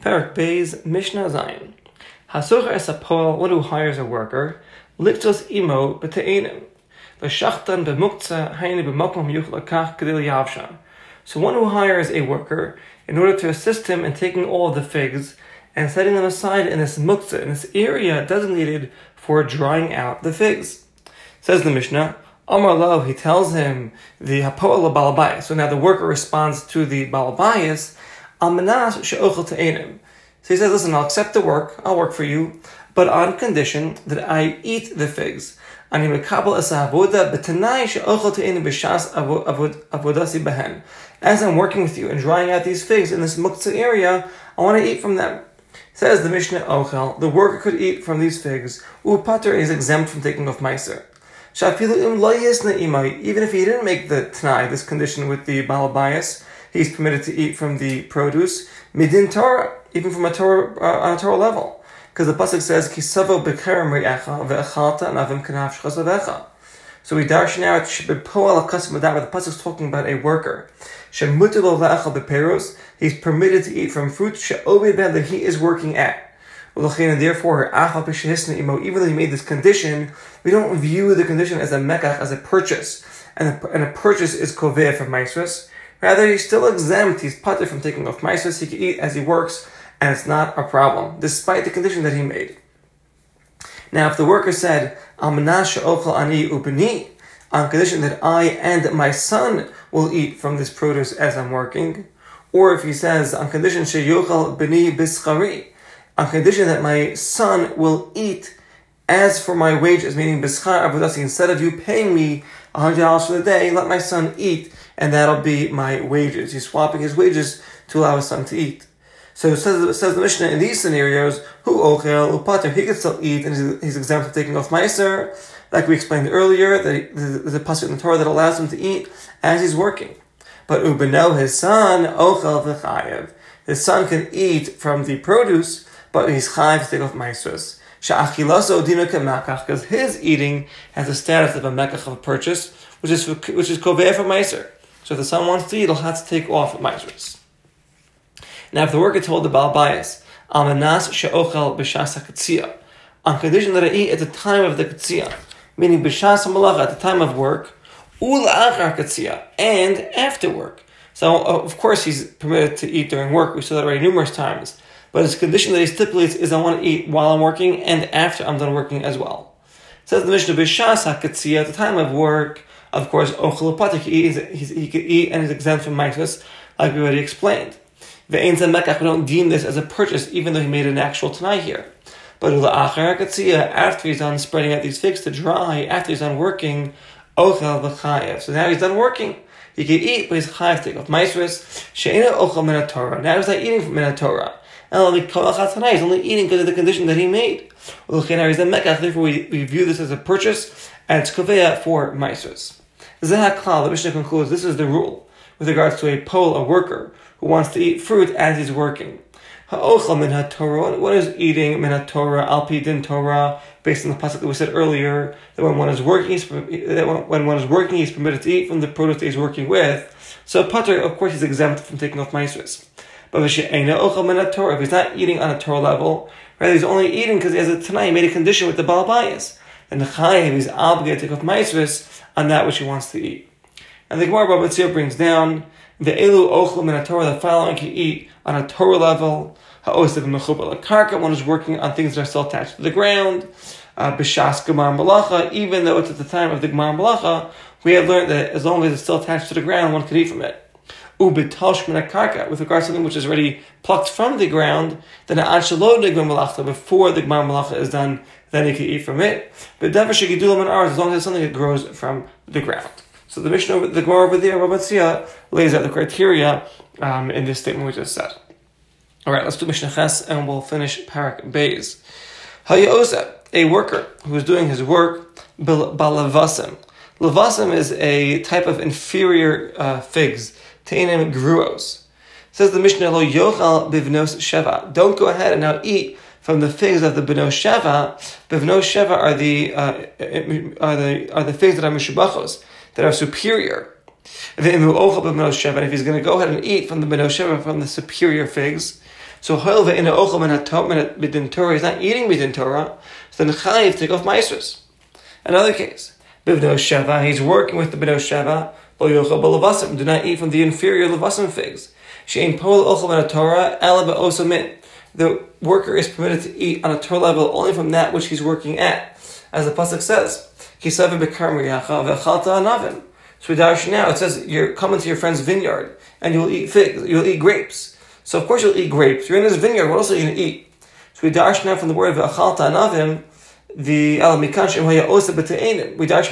Parak Beis Mishnah Zayin. Hasucher es apol, one who hires a worker, liktos imo b'te'enim, v'shachtan b'muktzah hayni b'mokom yuch lakach kedil yavshan. So one who hires a worker in order to assist him in taking all of the figs and setting them aside in this muktzah, in this area designated for drying out the figs. Says the Mishnah, Amar Lo, he tells him the Hapoel Balabayas. So now the worker responds to the Balabayas, She'ochel Te'enim. So he says, listen, I'll accept the work, I'll work for you, but on condition that I eat the figs. Behen. As I'm working with you and drying out these figs in this muktzah area, I want to eat from them. Says the Mishnah Ochel, the worker could eat from these figs. Upater is exempt from taking off meiser. Even if he didn't make the Tanai, this condition with the Balabayas, he's permitted to eat from the produce. Midin Torah, even from a Torah, uh, on a Torah level. Because the Pasuk says, Kisavo bekerem re'echa ve'echalta navim kanaf shchasavecha. So we darshan out shebepoel akasim where the pasuk is talking about a worker. Shemutilo la'echal beperos. He's permitted to eat from fruit she'obed ben that he is working at. And therefore, even though he made this condition, we don't view the condition as a mekach, as a purchase. And a, and a purchase is koveh for maestros. Rather, he's still exempt. He's putter from taking off maestros. He can eat as he works, and it's not a problem, despite the condition that he made. Now, if the worker said, ani ubni, on condition that I and my son will eat from this produce as I'm working, or if he says, on condition on condition that my son will eat as for my wages, meaning b'schar avodasi, instead of you paying me $100 for the day, let my son eat, and that'll be my wages. He's swapping his wages to allow his son to eat. So says, says the Mishnah in these scenarios, who ochel upater, he can still eat and he's, he's exempt from taking off meiser, like we explained earlier, that there's a pasuk in the Torah that allows him to eat as he's working. But ubeno, his son, ochel v'chayev, his son can eat from the produce, but he's chayev to take off meisers. Sha'achilaso dina kemakach, because his eating has the status of a mekach of a purchase, which is which is koveh for meiser. So if the son wants to eat, he'll have to take off meisers. Now, if the worker told the Baal Bias, Amanas she'ochel b'shas ha'katzia, on condition that I eat at the time of the katzia, meaning b'shas ha'malach, at the time of work, ul'achar katzia, and after work. So, uh, of course, he's permitted to eat during work. We saw that already numerous times. But his condition that he stipulates is I want to eat while I'm working and after I'm done working as well. Says the Mishnah b'shas ha'katzia, at the time of work, of course, ochel patik, he, he can eat and is exempt from mitzvahs, like we already explained. We don't deem this as a purchase, even though he made an actual tanai here. But after he's done spreading out these figs to dry, after he's done working, ochel v'chayev. So now he's done working. He can eat, but he's chayev to take off maestros. She'ena ochel min Torah. Now he's not eating from min Torah. He's only eating because of the condition that he made. Therefore, we, we view this as a purchase, and it's koveya for maestros. The Mishnah concludes this is the rule with regards to a pole, a worker who wants to eat fruit as he's working. Ha'ochel min Torah. What is eating min Torah? Alpi din Torah, based on the pasuk that we said earlier, that when one is working, that when one is working, he's permitted to eat from the produce that he's working with. So Pater, of course, he's exempt from taking off maestros. But if he's not eating on a Torah level, rather he's only eating because he has a he made a condition with the Balabayas. And the Chayiv is obligated to take off maestros on that which he wants to eat. And the Gemara Baba brings down the elu ochel min Torah, the following can eat on a Torah level. Ha'osiv mechubal karka, one is working on things that are still attached to the ground. Uh, gemar malacha, even though it's at the time of the gemar malacha, we have learned that as long as it's still attached to the ground, one can eat from it. Ubitosh min karka, with regards to something which is already plucked from the ground, then ad shalom malacha, before the gemar malacha is done, then he can eat from it. But davar shegidulam as long as it's something that grows from the ground. So the Mishnah, the Gemara over there, Rabbi Tzia, lays out the criteria um, in this statement we just said. All right, let's do Mishnah Ches and we'll finish Parak Beis. Hayosa, a worker who is doing his work, balavasim. Lavasim is a type of inferior uh, figs, teinim gruos. Says the Mishnah, lo yochal bivnos sheva. Don't go ahead and now eat from the figs of the bivnos sheva. Bivnos sheva are the uh, are the are the figs that are mishubachos that are superior. And if he's going to go ahead and eat from the Sheva, from the superior figs, So he's not eating Midin Torah, so then Chayiv take off Maestros. Another case, Bivno Sheva, he's working with the Bivno Sheva, do not eat from the inferior levasim figs. Shein pol ochel Torah, ela. The worker is permitted to eat on a Torah level only from that which he's working at. As the Pasuk says, so we dash now, it says you're coming to your friend's vineyard and you'll eat figs, you'll eat grapes. So of course you'll eat grapes. You're in his vineyard, what else are you going to eat? So we dash now from the word v'achalta anavim, the al. We dash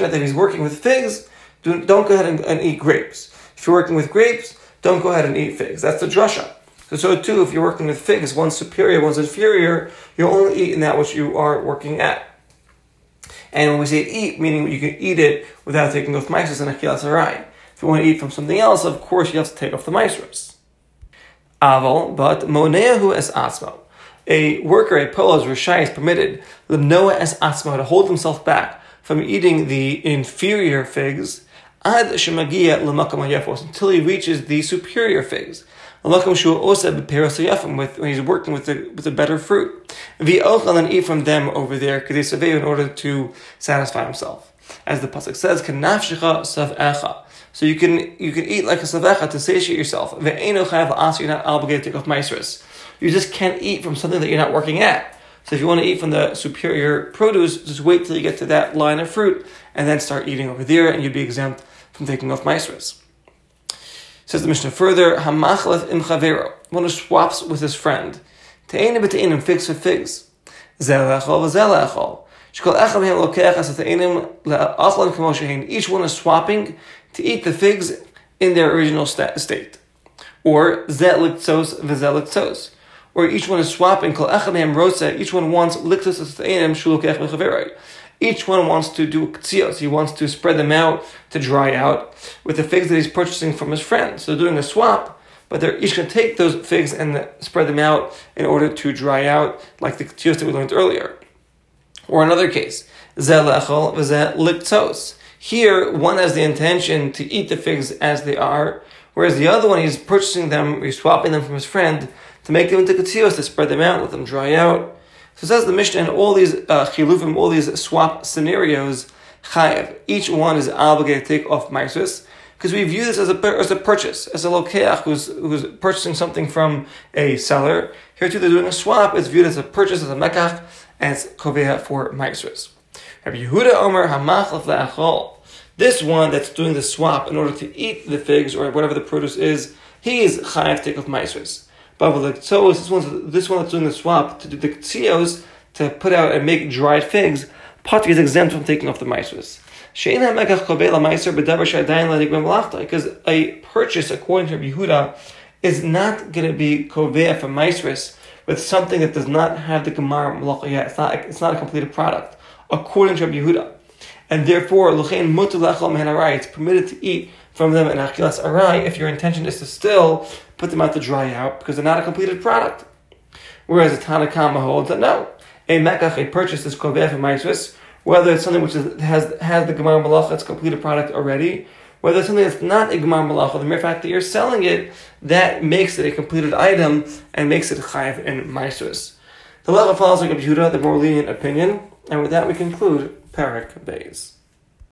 now that he's working with figs, don't go ahead and, and eat grapes. If you're working with grapes, don't go ahead and eat figs. That's the drasha. So, so too, if you're working with figs, one's superior, one's inferior, you'll only eat in that which you are working at. And when we say eat, meaning you can eat it without taking off mices and achilas arai. If you want to eat from something else, of course you have to take off the mices. Aval, but moneahu es atzmo. A worker, a polos, rishai is permitted, limnoa es atzmo, to hold himself back from eating the inferior figs, ad shemagia l'makam until he reaches the superior figs with when he's working with the with the better fruit. V'ochel and eat from them over there because they servei in order to satisfy himself. As the pasuk says, "Kanafshecha savecha." So you can you can eat like a savecha to satiate yourself. Ve'eno You're not obligated to take off maestris. You just can't eat from something that you're not working at. So if you want to eat from the superior produce, just wait till you get to that line of fruit and then start eating over there, and you'd be exempt from taking off maestris. Says the Mishnah further, Hamachlef im chavero, one who swaps with his friend. Te'enim b'te'enim, figs for figs. Zel echol v'zel echol. Shkol echel mehem lokech as te'enim le'achlan kamo shehin. Each one is swapping to eat the figs in their original state. Or zet liktzos. Or each one is swapping, each one wants liktzos Each one wants to do ktzios. He wants to spread them out to dry out with the figs that he's purchasing from his friend. So they're doing a swap, but they're each going to take those figs and spread them out in order to dry out, like the ktzios that we learned earlier. Or another case, zelechol v'ze Here, one has the intention to eat the figs as they are, whereas the other one, he's purchasing them, he's swapping them from his friend to make them into ktzios, to spread them out, let them dry out. So says the Mishnah in all these uh, chilufim, all these swap scenarios, chayev. Each one is obligated to take off maisus because we view this as a as a purchase, as a lokeach who's who's purchasing something from a seller. Here too, they're doing a swap. It's viewed as a purchase, as a mekach, and it's koveha for maisus. Rabbi Yehuda Omer hamachlaf le'achol. This one that's doing the swap in order to eat the figs or whatever the produce is, he is chayev take off maisus. But the tzos, this one, this one that's doing the swap to do the tzios to put out and make dried figs, Pati is exempt from taking off the maisers. Because a purchase, according to Yehuda, is not going to be kovea for maisris with something that does not have the gemar malacha yet. It's not, it's not a completed product, according to Yehuda. And therefore, it's permitted to eat from them in achilas arai if your intention is to still put them out to dry out because they're not a completed product. Whereas a Tanakama holds that no, a mekach, a purchase is koveh for whether it's something which is, has has the gemar malacha, it's completed product already, whether it's something that's not a gemar malacha, the mere fact that you're selling it, that makes it a completed item and makes it chayiv in maisvis. The level follows like a Yehuda, the more lenient opinion, and with that we conclude Parak Bays.